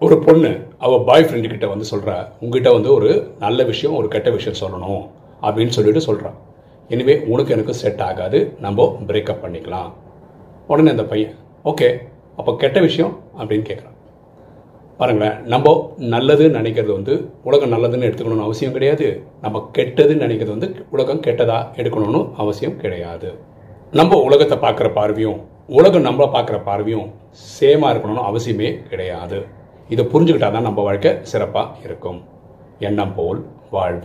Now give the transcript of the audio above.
ஒரு பொண்ணு அவள் பாய் ஃப்ரெண்டு கிட்ட வந்து சொல்கிறா உங்ககிட்ட வந்து ஒரு நல்ல விஷயம் ஒரு கெட்ட விஷயம் சொல்லணும் அப்படின்னு சொல்லிட்டு சொல்கிறான் எனிவே உனக்கு எனக்கு செட் ஆகாது. நம்ம பிரேக்கப் பண்ணிக்கலாம். உடனே அந்த பையன் ஓகே அப்போ கெட்ட விஷயம்? அப்படின்னு கேட்குறான் பாருங்களேன் நம்ம நல்லதுன்னு நினைக்கிறது வந்து உலகம் நல்லதுன்னு எடுத்துக்கணும்னு அவசியம் கிடையாது. நம்ம கெட்டதுன்னு நினைக்கிறது வந்து உலகம் கெட்டதாக எடுக்கணும்னு அவசியம் கிடையாது. நம்ம உலகத்தை பார்க்குற பார்வையும் உலகம் நம்மளை பார்க்குற பார்வையும் சேமாக இருக்கணும்னு அவசியமே கிடையாது. இதை புரிஞ்சுக்கிட்டா தான் நம்ம வாழ்க்கை சிறப்பாக இருக்கும். எண்ணம் போல் வாழ்வு.